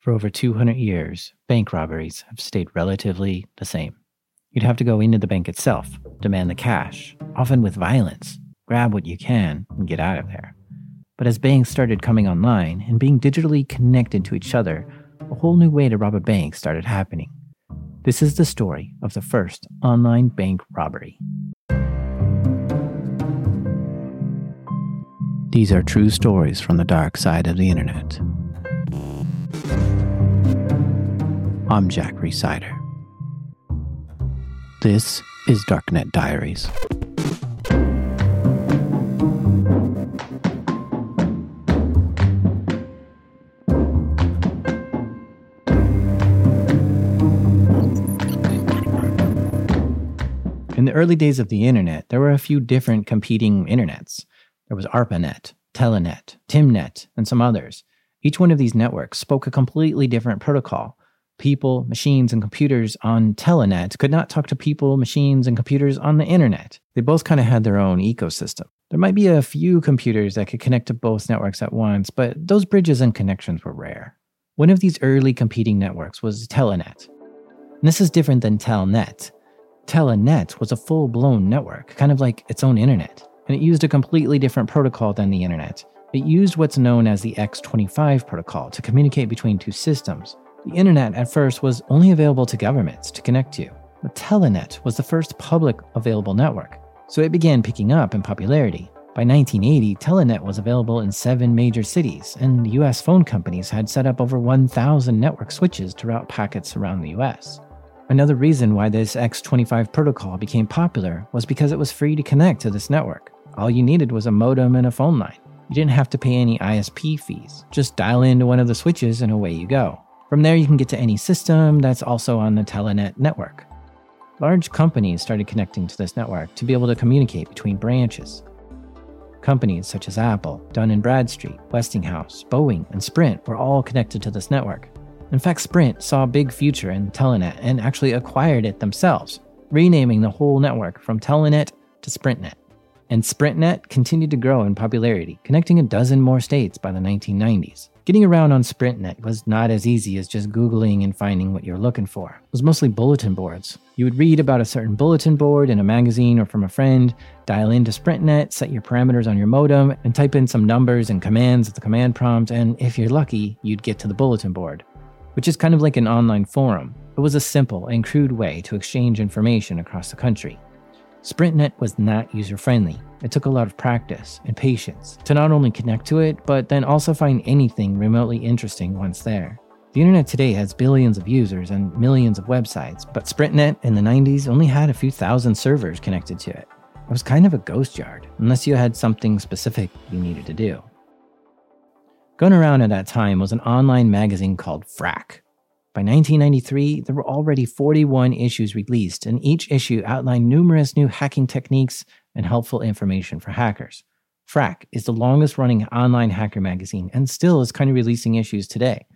For over 200 years, bank robberies have stayed relatively the same. You'd have to go into the bank itself, demand the cash, often with violence, grab what you can, and get out of there. But as banks started coming online and being digitally connected to each other, a whole new way to rob a bank started happening. This is the story of the first online bank robbery. These are true stories from the dark side of the internet. I'm Jack Rhysider. This is Darknet Diaries. In the early days of the internet, there were a few different competing internets. There was ARPANET, Telenet, Tymnet, and some others. Each one of these networks spoke a completely different protocol people, machines, and computers on Telenet could not talk to people, machines, and computers on the internet. They both kind of had their own ecosystem. There might be a few computers that could connect to both networks at once, but those bridges and connections were rare. One of these early competing networks was Telenet. And this is different than Telnet. Telenet was a full blown network, kind of like its own internet, and it used a completely different protocol than the internet. It used what's known as the X25 protocol to communicate between two systems. The internet at first was only available to governments to connect to, but Telenet was the first public available network, so it began picking up in popularity. By 1980, Telenet was available in seven major cities, and US phone companies had set up over 1,000 network switches to route packets around the US. Another reason why this X25 protocol became popular was because it was free to connect to this network. All you needed was a modem and a phone line. You didn't have to pay any ISP fees. Just dial into one of the switches and away you go. From there, you can get to any system that's also on the Telenet network. Large companies started connecting to this network to be able to communicate between branches. Companies such as Apple, Dun & Bradstreet, Westinghouse, Boeing, and Sprint were all connected to this network. In fact, Sprint saw a big future in Telenet and actually acquired it themselves, renaming the whole network from Telenet to SprintNet. And SprintNet continued to grow in popularity, connecting a dozen more states by the 1990s. Getting around on SprintNet was not as easy as just Googling and finding what you're looking for. It was mostly bulletin boards. You would read about a certain bulletin board in a magazine or from a friend, dial into SprintNet, set your parameters on your modem, and type in some numbers and commands at the command prompt, and if you're lucky, you'd get to the bulletin board, which is kind of like an online forum. It was a simple and crude way to exchange information across the country. SprintNet was not user friendly. It took a lot of practice and patience to not only connect to it, but then also find anything remotely interesting once there. The internet today has billions of users and millions of websites, but SprintNet in the 90s only had a few thousand servers connected to it. It was kind of a ghost yard, unless you had something specific you needed to do. Going around at that time was an online magazine called Phrack, by 1993, there were already 41 issues released, and each issue outlined numerous new hacking techniques and helpful information for hackers. Phrack is the longest running online hacker magazine and still is kind of releasing issues today.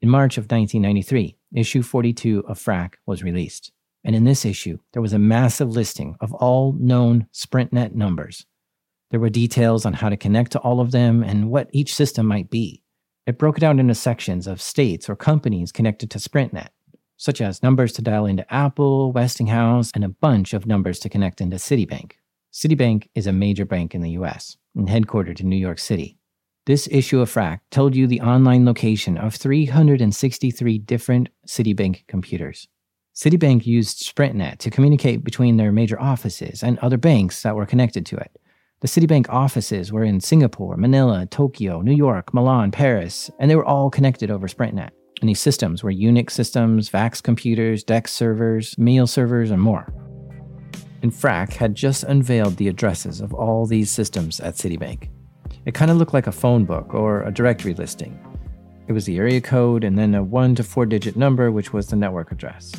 In March of 1993, issue 42 of Phrack was released. And in this issue, there was a massive listing of all known SprintNet numbers. There were details on how to connect to all of them and what each system might be. It broke down into sections of states or companies connected to SprintNet, such as numbers to dial into Apple, Westinghouse, and a bunch of numbers to connect into Citibank. Citibank is a major bank in the US and headquartered in New York City. This issue of Phrack told you the online location of 363 different Citibank computers. Citibank used SprintNet to communicate between their major offices and other banks that were connected to it. The Citibank offices were in Singapore, Manila, Tokyo, New York, Milan, Paris, and they were all connected over SprintNet. And these systems were Unix systems, VAX computers, DEX servers, mail servers, and more. And Phrack had just unveiled the addresses of all these systems at Citibank. It kind of looked like a phone book or a directory listing. It was the area code and then a 1 to 4 digit number, which was the network address.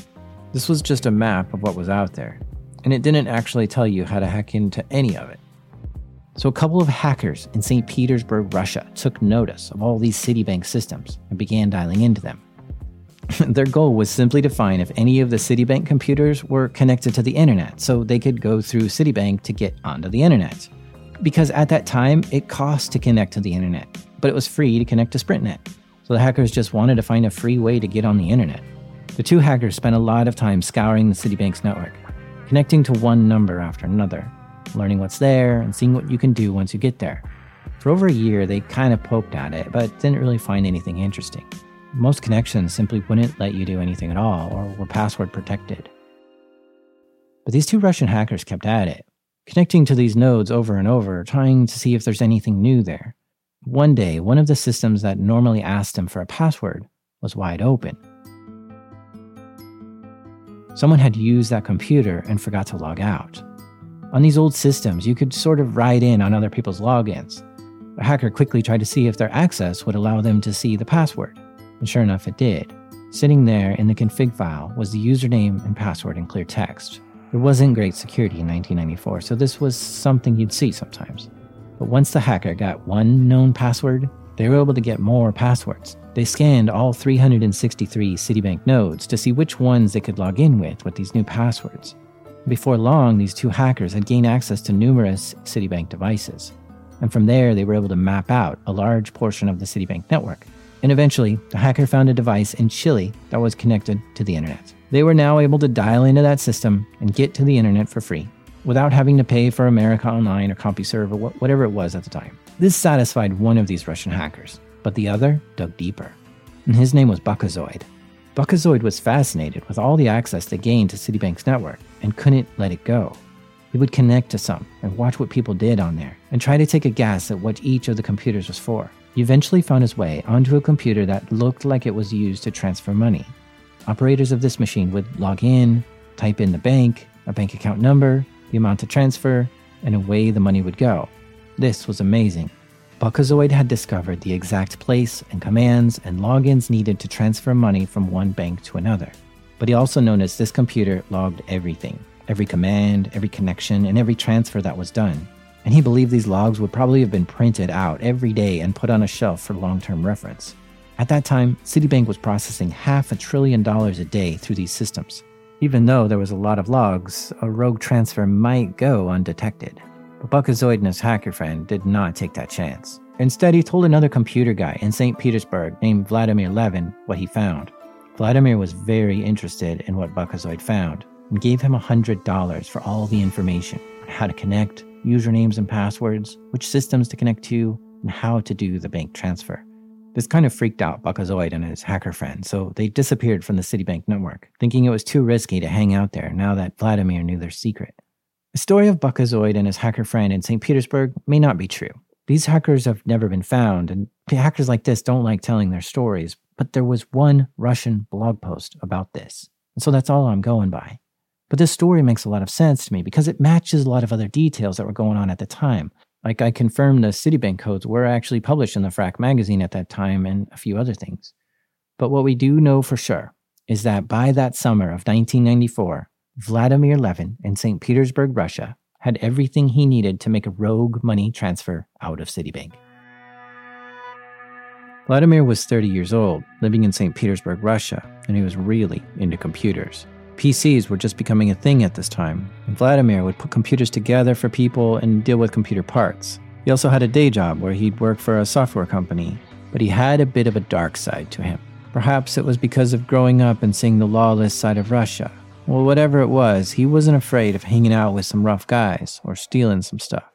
This was just a map of what was out there, and it didn't actually tell you how to hack into any of it. So, a couple of hackers in St. Petersburg, Russia, took notice of all these Citibank systems and began dialing into them. Their goal was simply to find if any of the Citibank computers were connected to the internet so they could go through Citibank to get onto the internet. Because at that time, it cost to connect to the internet, but it was free to connect to SprintNet. So the hackers just wanted to find a free way to get on the internet. The two hackers spent a lot of time scouring the Citibank's network, connecting to one number after another, learning what's there and seeing what you can do once you get there. For over a year, they kind of poked at it, but didn't really find anything interesting. Most connections simply wouldn't let you do anything at all or were password protected. But these two Russian hackers kept at it, connecting to these nodes over and over, trying to see if there's anything new there. One day, one of the systems that normally asked them for a password was wide open. Someone had used that computer and forgot to log out. On these old systems, you could sort of ride in on other people's logins. A hacker quickly tried to see if their access would allow them to see the password, and sure enough, it did. Sitting there in the config file was the username and password in clear text. There wasn't great security in 1994, so this was something you'd see sometimes. But once the hacker got one known password, they were able to get more passwords. They scanned all 363 Citibank nodes to see which ones they could log in with with these new passwords. Before long, these two hackers had gained access to numerous Citibank devices. And from there, they were able to map out a large portion of the Citibank network. And eventually, the hacker found a device in Chile that was connected to the internet. They were now able to dial into that system and get to the internet for free without having to pay for America Online or CompuServe or whatever it was at the time. This satisfied one of these Russian hackers, but the other dug deeper. And his name was Buckazoid. Buckazoid was fascinated with all the access they gained to Citibank's network and couldn't let it go. He would connect to some and watch what people did on there and try to take a guess at what each of the computers was for. He eventually found his way onto a computer that looked like it was used to transfer money. Operators of this machine would log in, type in the bank, a bank account number, the amount to transfer, and away the money would go. This was amazing. Buckazoid had discovered the exact place and commands and logins needed to transfer money from one bank to another. But he also noticed this computer logged everything every command, every connection, and every transfer that was done. And he believed these logs would probably have been printed out every day and put on a shelf for long term reference. At that time, Citibank was processing half a trillion dollars a day through these systems. Even though there was a lot of logs, a rogue transfer might go undetected. But Buckazoid and his hacker friend did not take that chance. Instead, he told another computer guy in St. Petersburg named Vladimir Levin what he found. Vladimir was very interested in what Buckazoid found and gave him $100 for all the information on how to connect, usernames and passwords, which systems to connect to, and how to do the bank transfer. This kind of freaked out Buckazoid and his hacker friend, so they disappeared from the Citibank network, thinking it was too risky to hang out there now that Vladimir knew their secret. The story of Buckazoid and his hacker friend in St. Petersburg may not be true. These hackers have never been found, and hackers like this don't like telling their stories, but there was one Russian blog post about this. And so that's all I'm going by. But this story makes a lot of sense to me because it matches a lot of other details that were going on at the time, like I confirmed the Citibank codes were actually published in the Phrack magazine at that time and a few other things. But what we do know for sure is that by that summer of 1994, Vladimir Levin in St. Petersburg, Russia, had everything he needed to make a rogue money transfer out of Citibank. Vladimir was 30 years old, living in St. Petersburg, Russia, and he was really into computers. PCs were just becoming a thing at this time, and Vladimir would put computers together for people and deal with computer parts. He also had a day job where he'd work for a software company, but he had a bit of a dark side to him. Perhaps it was because of growing up and seeing the lawless side of Russia. Well, whatever it was, he wasn't afraid of hanging out with some rough guys or stealing some stuff.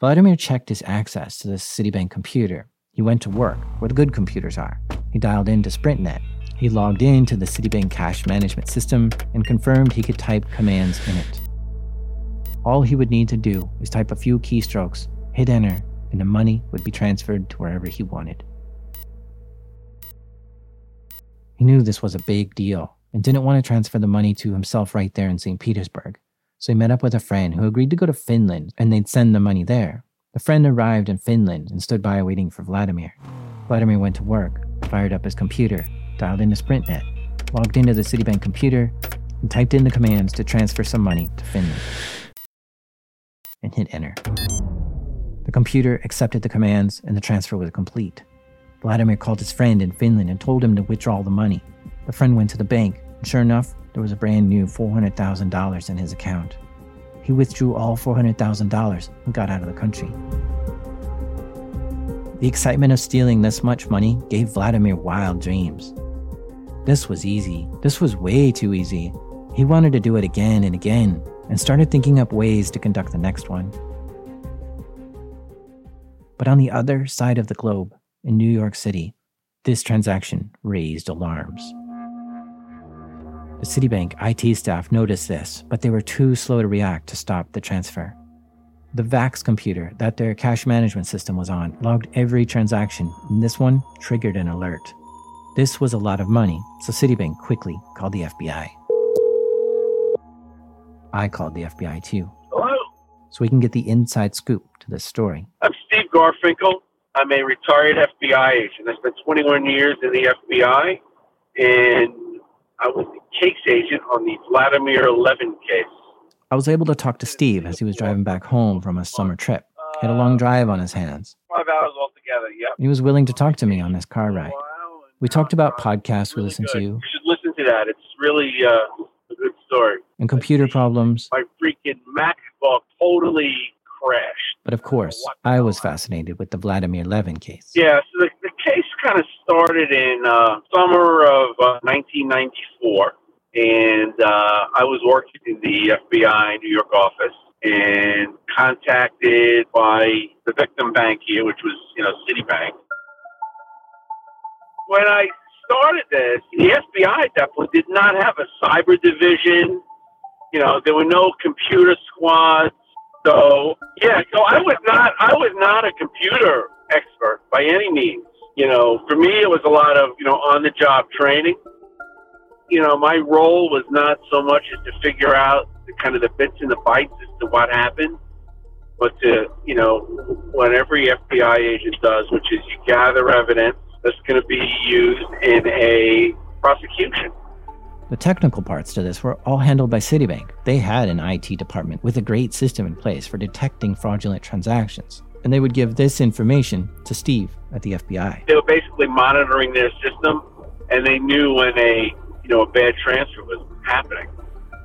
Vladimir checked his access to the Citibank computer. He went to work, where the good computers are. He dialed into SprintNet he logged in to the Citibank cash management system and confirmed he could type commands in it. All he would need to do was type a few keystrokes, hit enter, and the money would be transferred to wherever he wanted. He knew this was a big deal and didn't want to transfer the money to himself right there in St. Petersburg. So he met up with a friend who agreed to go to Finland and they'd send the money there. The friend arrived in Finland and stood by waiting for Vladimir. Vladimir went to work, fired up his computer, dialed into SprintNet, logged into the Citibank computer, and typed in the commands to transfer some money to Finland. And hit enter. The computer accepted the commands and the transfer was complete. Vladimir called his friend in Finland and told him to withdraw the money. The friend went to the bank, sure enough, there was a brand new $400,000 in his account. He withdrew all $400,000 and got out of the country. The excitement of stealing this much money gave Vladimir wild dreams. This was easy. This was way too easy. He wanted to do it again and again and started thinking up ways to conduct the next one. But on the other side of the globe, in New York City, this transaction raised alarms. The Citibank IT staff noticed this, but they were too slow to react to stop the transfer. The VAX computer that their cash management system was on logged every transaction, and this one triggered an alert. This was a lot of money, so Citibank quickly called the FBI. I called the FBI too. Hello? So we can get the inside scoop to this story. I'm Steve Garfinkel. I'm a retired FBI agent. I spent 21 years in the FBI, and I was the case agent on the Vladimir Levin case. I was able to talk to Steve as he was driving back home from a summer trip. He had a long drive on his hands. Five hours altogether, yep. He was willing to talk to me on this car ride. We talked about podcasts we Really listened good. to You should listen to that. It's really uh, a good story. and computer problems. My freaking MacBook totally crashed. But of course, I was fascinated with the Vladimir Levin case. Yeah, so the, kind of started in uh, summer of uh, 1994, and uh, I was working in the FBI New York office and contacted by the victim bank here, which was you know Citibank. When I started this, the FBI point did not have a cyber division. You know, there were no computer squads. So yeah, so I was not I was not a computer expert by any means. You know, for me it was a lot of, you know, on the job training. You know, my role was not so much as to figure out the kind of the bits and the bytes as to what happened, but to, you know, what every FBI agent does, which is you gather evidence that's going to be used in a prosecution. The technical parts to this were all handled by Citibank. They had an IT department with a great system in place for detecting fraudulent transactions. And they would give this information to Steve at the FBI. They were basically monitoring their system, and they knew when a you know a bad transfer was happening.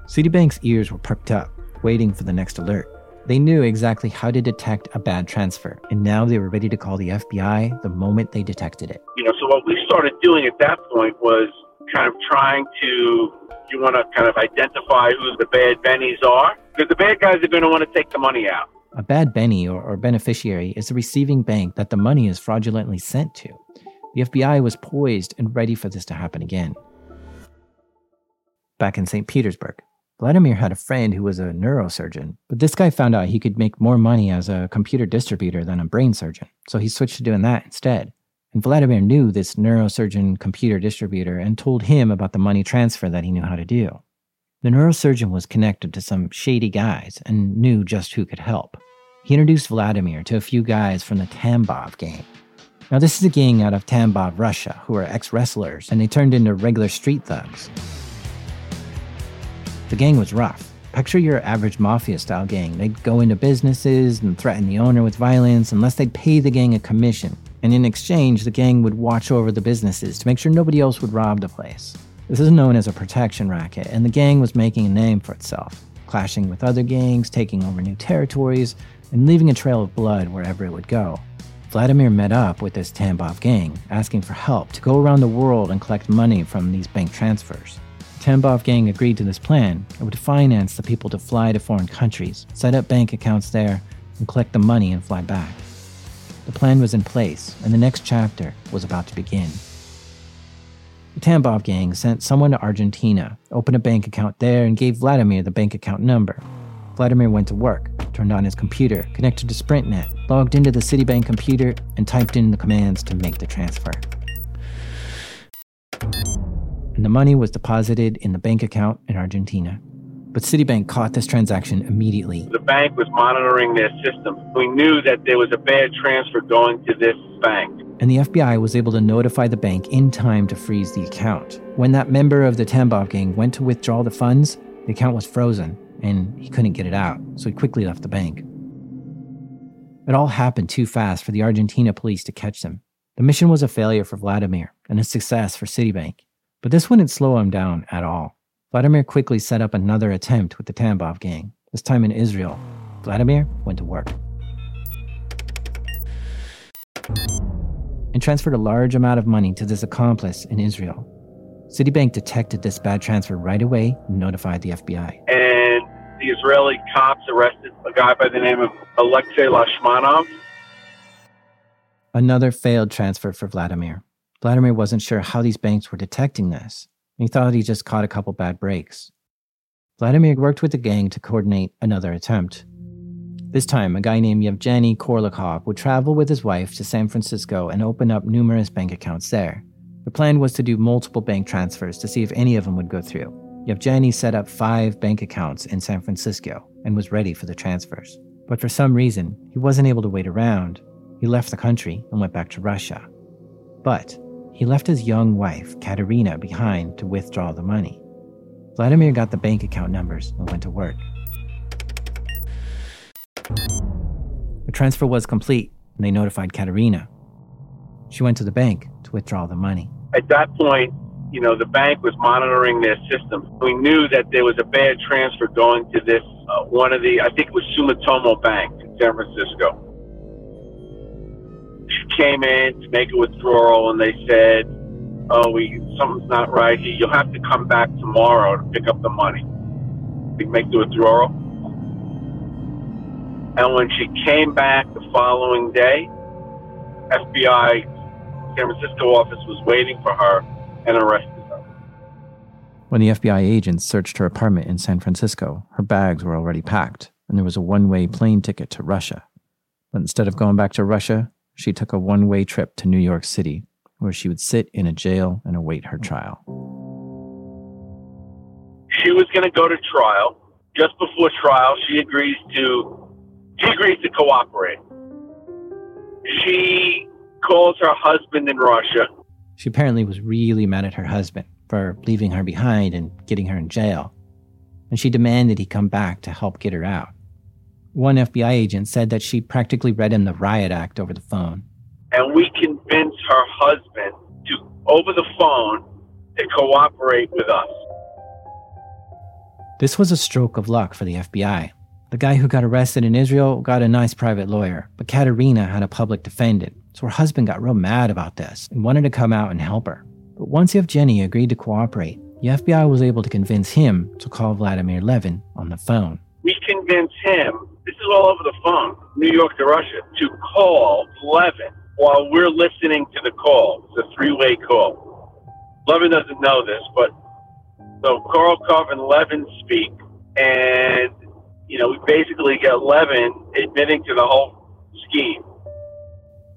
Citibank's ears were perked up, waiting for the next alert. They knew exactly how to detect a bad transfer, and now they were ready to call the FBI the moment they detected it. You know, so what we started doing at that point was kind of trying to you want to kind of identify who the bad bennies are because the bad guys are going to want to take the money out. A bad Benny or, or beneficiary is the receiving bank that the money is fraudulently sent to. The FBI was poised and ready for this to happen again. Back in St. Petersburg, Vladimir had a friend who was a neurosurgeon, but this guy found out he could make more money as a computer distributor than a brain surgeon, so he switched to doing that instead. And Vladimir knew this neurosurgeon computer distributor and told him about the money transfer that he knew how to do. The neurosurgeon was connected to some shady guys and knew just who could help. He introduced Vladimir to a few guys from the Tambov gang. Now, this is a gang out of Tambov, Russia, who are ex wrestlers, and they turned into regular street thugs. The gang was rough. Picture your average mafia style gang. They'd go into businesses and threaten the owner with violence unless they'd pay the gang a commission. And in exchange, the gang would watch over the businesses to make sure nobody else would rob the place. This is known as a protection racket, and the gang was making a name for itself, clashing with other gangs, taking over new territories, and leaving a trail of blood wherever it would go. Vladimir met up with this Tambov gang, asking for help to go around the world and collect money from these bank transfers. Tambov gang agreed to this plan and would finance the people to fly to foreign countries, set up bank accounts there, and collect the money and fly back. The plan was in place, and the next chapter was about to begin. Tambov gang sent someone to Argentina, opened a bank account there, and gave Vladimir the bank account number. Vladimir went to work, turned on his computer, connected to SprintNet, logged into the Citibank computer, and typed in the commands to make the transfer. And the money was deposited in the bank account in Argentina. But Citibank caught this transaction immediately. The bank was monitoring their system. We knew that there was a bad transfer going to this bank. And the FBI was able to notify the bank in time to freeze the account. When that member of the Tambov gang went to withdraw the funds, the account was frozen and he couldn't get it out, so he quickly left the bank. It all happened too fast for the Argentina police to catch them. The mission was a failure for Vladimir and a success for Citibank. But this wouldn't slow him down at all. Vladimir quickly set up another attempt with the Tambov gang, this time in Israel. Vladimir went to work. And transferred a large amount of money to this accomplice in Israel. Citibank detected this bad transfer right away and notified the FBI. And the Israeli cops arrested a guy by the name of Alexei Lashmanov. Another failed transfer for Vladimir. Vladimir wasn't sure how these banks were detecting this. He thought he just caught a couple bad breaks. Vladimir worked with the gang to coordinate another attempt. This time, a guy named Yevgeny Korolkov would travel with his wife to San Francisco and open up numerous bank accounts there. The plan was to do multiple bank transfers to see if any of them would go through. Yevgeny set up five bank accounts in San Francisco and was ready for the transfers. But for some reason, he wasn't able to wait around. He left the country and went back to Russia. But he left his young wife, Katerina, behind to withdraw the money. Vladimir got the bank account numbers and went to work. The transfer was complete, and they notified Katerina. She went to the bank to withdraw the money. At that point, you know, the bank was monitoring their system. We knew that there was a bad transfer going to this, uh, one of the, I think it was Sumitomo Bank in San Francisco. She came in to make a withdrawal and they said, oh, we something's not right here. You'll have to come back tomorrow to pick up the money. We make the withdrawal. And when she came back the following day, FBI San Francisco office was waiting for her and arrested her. When the FBI agents searched her apartment in San Francisco, her bags were already packed, and there was a one way plane ticket to Russia. But instead of going back to Russia, she took a one way trip to New York City where she would sit in a jail and await her trial. She was going to go to trial. Just before trial, she agrees to she agrees to cooperate. She calls her husband in Russia. She apparently was really mad at her husband for leaving her behind and getting her in jail, and she demanded he come back to help get her out. One FBI agent said that she practically read him the riot act over the phone and we convinced her husband to, over the phone, to cooperate with us. This was a stroke of luck for the FBI. The guy who got arrested in Israel got a nice private lawyer, but Katerina had a public defendant, so her husband got real mad about this and wanted to come out and help her. But once Yevgeny agreed to cooperate, the FBI was able to convince him to call Vladimir Levin on the phone. We convinced him, this is all over the phone, New York to Russia, to call Levin while we're listening to the call. It's a three way call. Levin doesn't know this, but so Korolkov and Levin speak, and you know, we basically get Levin admitting to the whole scheme.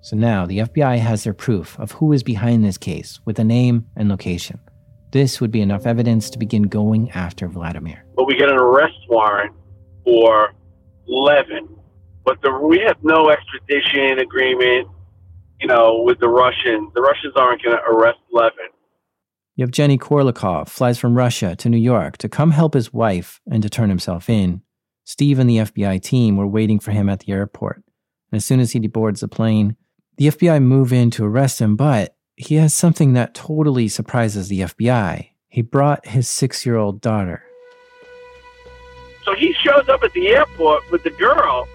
So now the FBI has their proof of who is behind this case with a name and location. This would be enough evidence to begin going after Vladimir. But we get an arrest warrant for Levin. But the, we have no extradition agreement you know, with the Russians. The Russians aren't going to arrest Levin. Yevgeny Korolkov flies from Russia to New York to come help his wife and to turn himself in. Steve and the FBI team were waiting for him at the airport. And as soon as he boards the plane, the FBI move in to arrest him, but he has something that totally surprises the FBI. He brought his six year old daughter. So he shows up at the airport with the girl,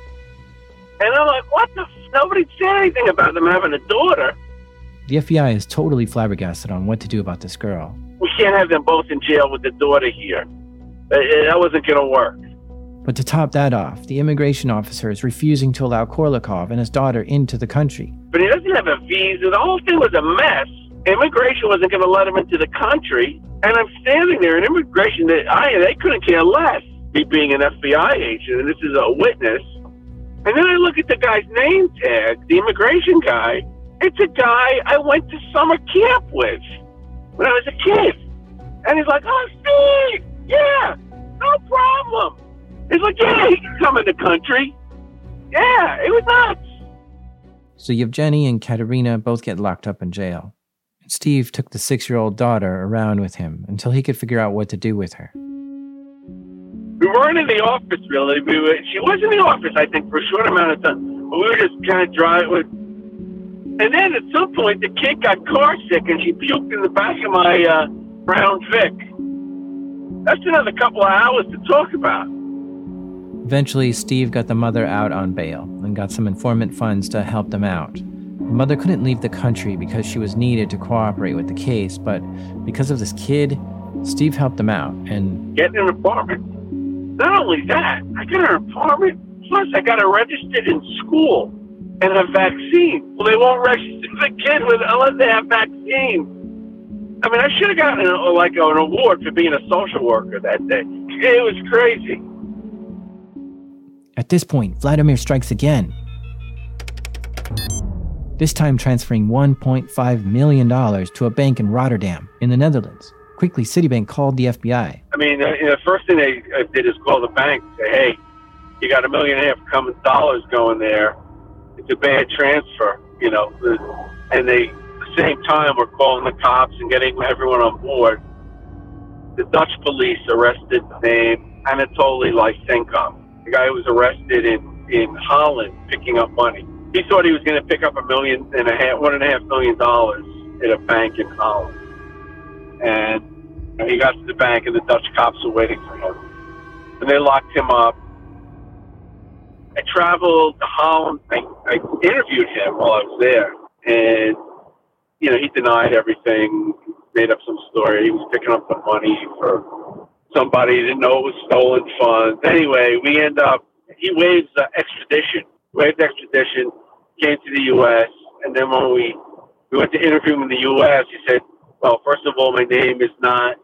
and I'm like, what the? F-? Nobody said anything about them having a daughter. The FBI is totally flabbergasted on what to do about this girl. We can't have them both in jail with the daughter here. That wasn't going to work. But to top that off, the immigration officer is refusing to allow Korolkov and his daughter into the country. But he doesn't have a visa. The whole thing was a mess. Immigration wasn't going to let him into the country. And I'm standing there in immigration that I they couldn't care less. Me being an FBI agent, and this is a witness. And then I look at the guy's name tag, the immigration guy. It's a guy I went to summer camp with when I was a kid. And he's like, oh, Steve, yeah, no problem. He's like, yeah, he can come in the country. Yeah, it was nuts. So Yevgeny and Katerina both get locked up in jail. And Steve took the six year old daughter around with him until he could figure out what to do with her we weren't in the office really. We were, she was in the office, I think, for a short amount of time. But we were just kind of driving. And then at some point, the kid got car sick and she puked in the back of my uh, Crown Vic. That's another couple of hours to talk about. Eventually, Steve got the mother out on bail and got some informant funds to help them out. The mother couldn't leave the country because she was needed to cooperate with the case, but because of this kid, Steve helped them out and getting an apartment. Not only that, I got an apartment, plus I got it registered in school and a vaccine. Well, they won't register the kid with unless they have vaccine. I mean, I should have gotten a, like an award for being a social worker that day. It was crazy. At this point, Vladimir strikes again. This time transferring $1.5 million to a bank in Rotterdam, in the Netherlands. Quickly, Citibank called the FBI. I mean, uh, the first thing they uh, did is call the bank, and say, "Hey, you got a million and a half common dollars going there. It's a bad transfer, you know." And they, at the same time, were calling the cops and getting everyone on board. The Dutch police arrested named Anatoly Lysenkov, the guy was arrested in in Holland picking up money. He thought he was going to pick up a million and a half, one and a half million dollars at a bank in Holland. And he got to the bank, and the Dutch cops were waiting for him. And they locked him up. I traveled to Holland. I, I interviewed him while I was there, and you know he denied everything, made up some story. He was picking up the money for somebody didn't know it was stolen funds. Anyway, we end up. He waived uh, extradition, waived extradition, came to the U.S., and then when we we went to interview him in the U.S., he said, well, first of all, my name is not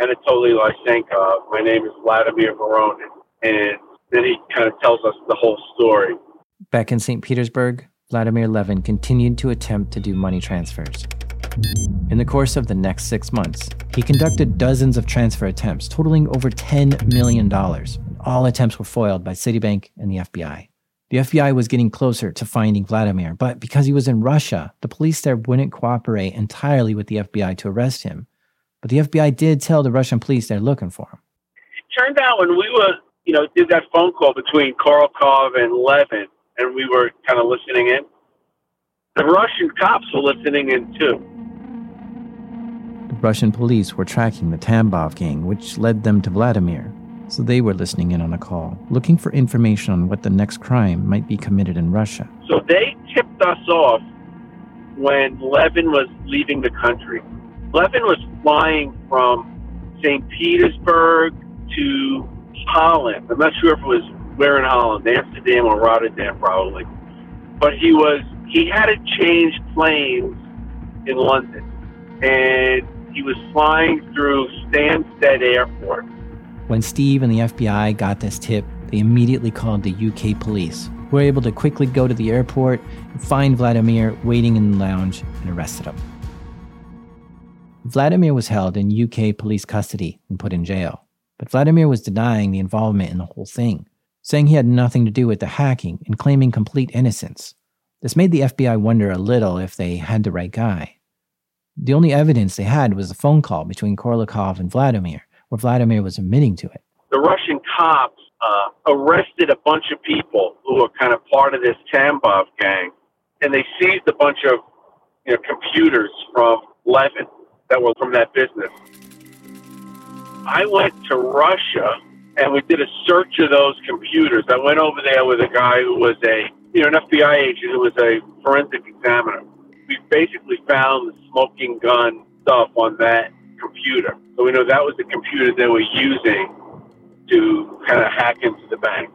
Anatoly Lysenkov. My name is Vladimir Voronin. And then he kind of tells us the whole story. Back in St. Petersburg, Vladimir Levin continued to attempt to do money transfers. In the course of the next six months, he conducted dozens of transfer attempts, totaling over $10 million. All attempts were foiled by Citibank and the FBI. The FBI was getting closer to finding Vladimir, but because he was in Russia, the police there wouldn't cooperate entirely with the FBI to arrest him. But the FBI did tell the Russian police they're looking for him. It turned out when we were, you know, did that phone call between Korolkov and Levin, and we were kind of listening in, the Russian cops were listening in too. Russian police were tracking the Tambov gang, which led them to Vladimir, so they were listening in on a call, looking for information on what the next crime might be committed in Russia. So they tipped us off when Levin was leaving the country. Levin was flying from St. Petersburg to Holland. I'm not sure if it was where in Holland, Amsterdam or Rotterdam, probably. But he was he had to change planes in London, and he was flying through Stansted Airport when Steve and the FBI got this tip, they immediately called the UK police, who were able to quickly go to the airport and find Vladimir waiting in the lounge and arrested him. Vladimir was held in UK police custody and put in jail, but Vladimir was denying the involvement in the whole thing, saying he had nothing to do with the hacking and claiming complete innocence. This made the FBI wonder a little if they had the right guy. The only evidence they had was a phone call between Korolkov and Vladimir, where Vladimir was admitting to it. The Russian cops uh, arrested a bunch of people who were kind of part of this Tambov gang, and they seized a bunch of you know, computers from Levin that were from that business. I went to Russia and we did a search of those computers. I went over there with a guy who was a you know an FBI agent who was a forensic examiner. We basically found the smoking gun stuff on that computer. So we know that was the computer they were using to kind of hack into the bank.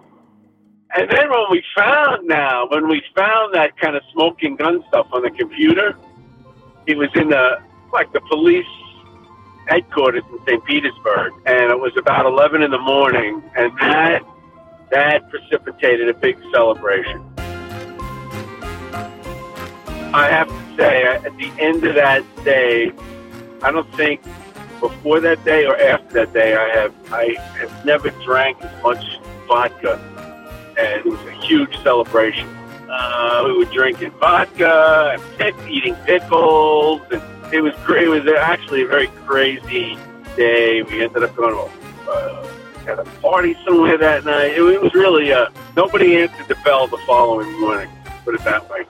And then when we found now, when we found that kind of smoking gun stuff on the computer, it was in the like the police headquarters in St. Petersburg, and it was about eleven in the morning, and that that precipitated a big celebration. I have to say, at the end of that day, I don't think before that day or after that day I have I have never drank as much vodka, and it was a huge celebration. Uh, we were drinking vodka and pick, eating pickles, and it was great. It was actually a very crazy day. We ended up going to uh, had a party somewhere that night. It, was really uh, nobody answered the bell the following morning. Put it that way.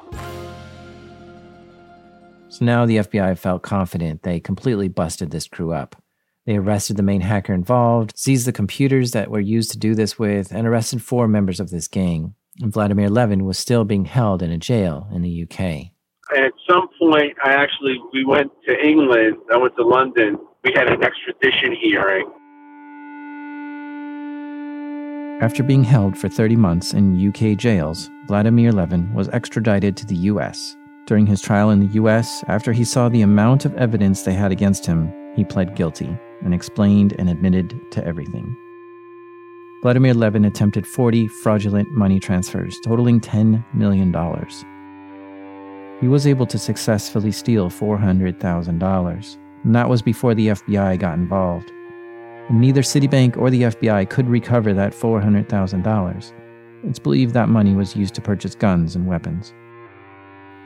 So now the FBI felt confident they completely busted this crew up. They arrested the main hacker involved, seized the computers that were used to do this with, and arrested four members of this gang. And Vladimir Levin was still being held in a jail in the UK. at some point, I actually we went to England. I went to London. We had an extradition hearing. After being held for 30 months in UK jails, Vladimir Levin was extradited to the US. During his trial in the US, after he saw the amount of evidence they had against him, he pled guilty and explained and admitted to everything. Vladimir Levin attempted 40 fraudulent money transfers, totaling $10 million. He was able to successfully steal $400,000, and that was before the FBI got involved. And neither Citibank or the FBI could recover that $400,000. It's believed that money was used to purchase guns and weapons.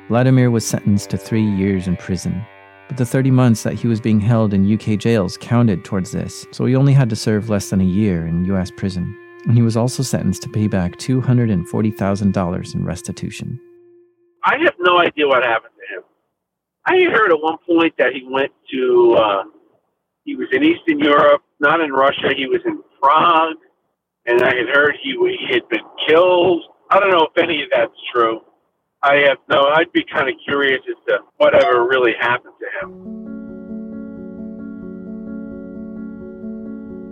Vladimir was sentenced to three years in prison, but the 30 months that he was being held in UK jails counted towards this, so he only had to serve less than a year in US prison. And he was also sentenced to pay back $240,000 in restitution. I have no idea what happened to him. I heard at one point that he went to, uh, he was in Eastern Europe, not in Russia, he was in Prague, and I had heard he, he had been killed. I don't know if any of that's true. I have no. I'd be kind of curious as to whatever really happened to him.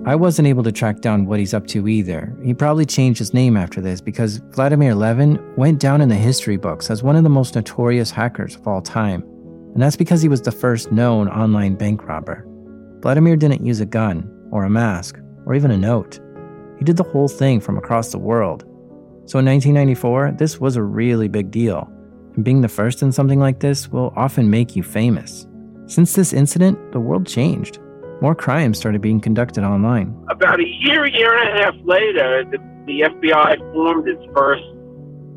I wasn't able to track down what he's up to either. He probably changed his name after this because Vladimir Levin went down in the history books as one of the most notorious hackers of all time. And that's because he was the first known online bank robber. Vladimir didn't use a gun, or a mask, or even a note. He did the whole thing from across the world. So in 1994, this was a really big deal. And being the first in something like this will often make you famous. Since this incident, the world changed. More crimes started being conducted online. About a year, year and a half later, the, the FBI formed its first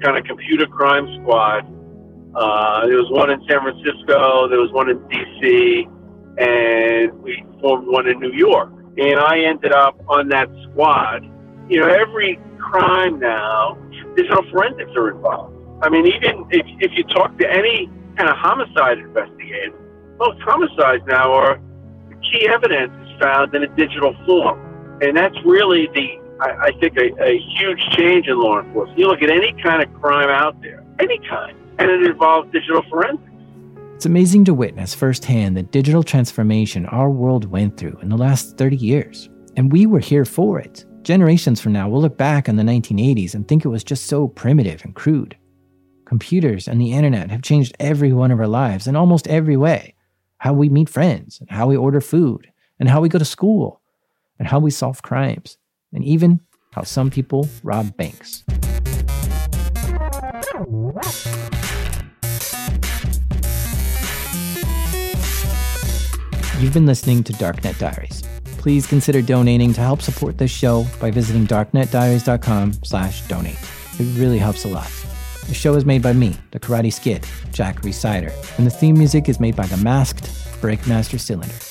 kind of computer crime squad. Uh, there was one in San Francisco, there was one in D.C., and we formed one in New York. And I ended up on that squad. You know, every crime now, digital forensics are involved. I mean, even if, if you talk to any kind of homicide investigator, most homicides now are the key evidence is found in a digital form. And that's really the, I, I think, a, a huge change in law enforcement. You look at any kind of crime out there, any kind, and it involves digital forensics. It's amazing to witness firsthand the digital transformation our world went through in the last 30 years. And we were here for it. Generations from now, we'll look back on the 1980s and think it was just so primitive and crude. Computers and the internet have changed every one of our lives in almost every way how we meet friends, and how we order food, and how we go to school, and how we solve crimes, and even how some people rob banks. You've been listening to Darknet Diaries please consider donating to help support this show by visiting darknetdiaries.com slash donate. It really helps a lot. The show is made by me, the Karate Skid, Jack Rhysider, and the theme music is made by the masked Breakmaster Cylinder.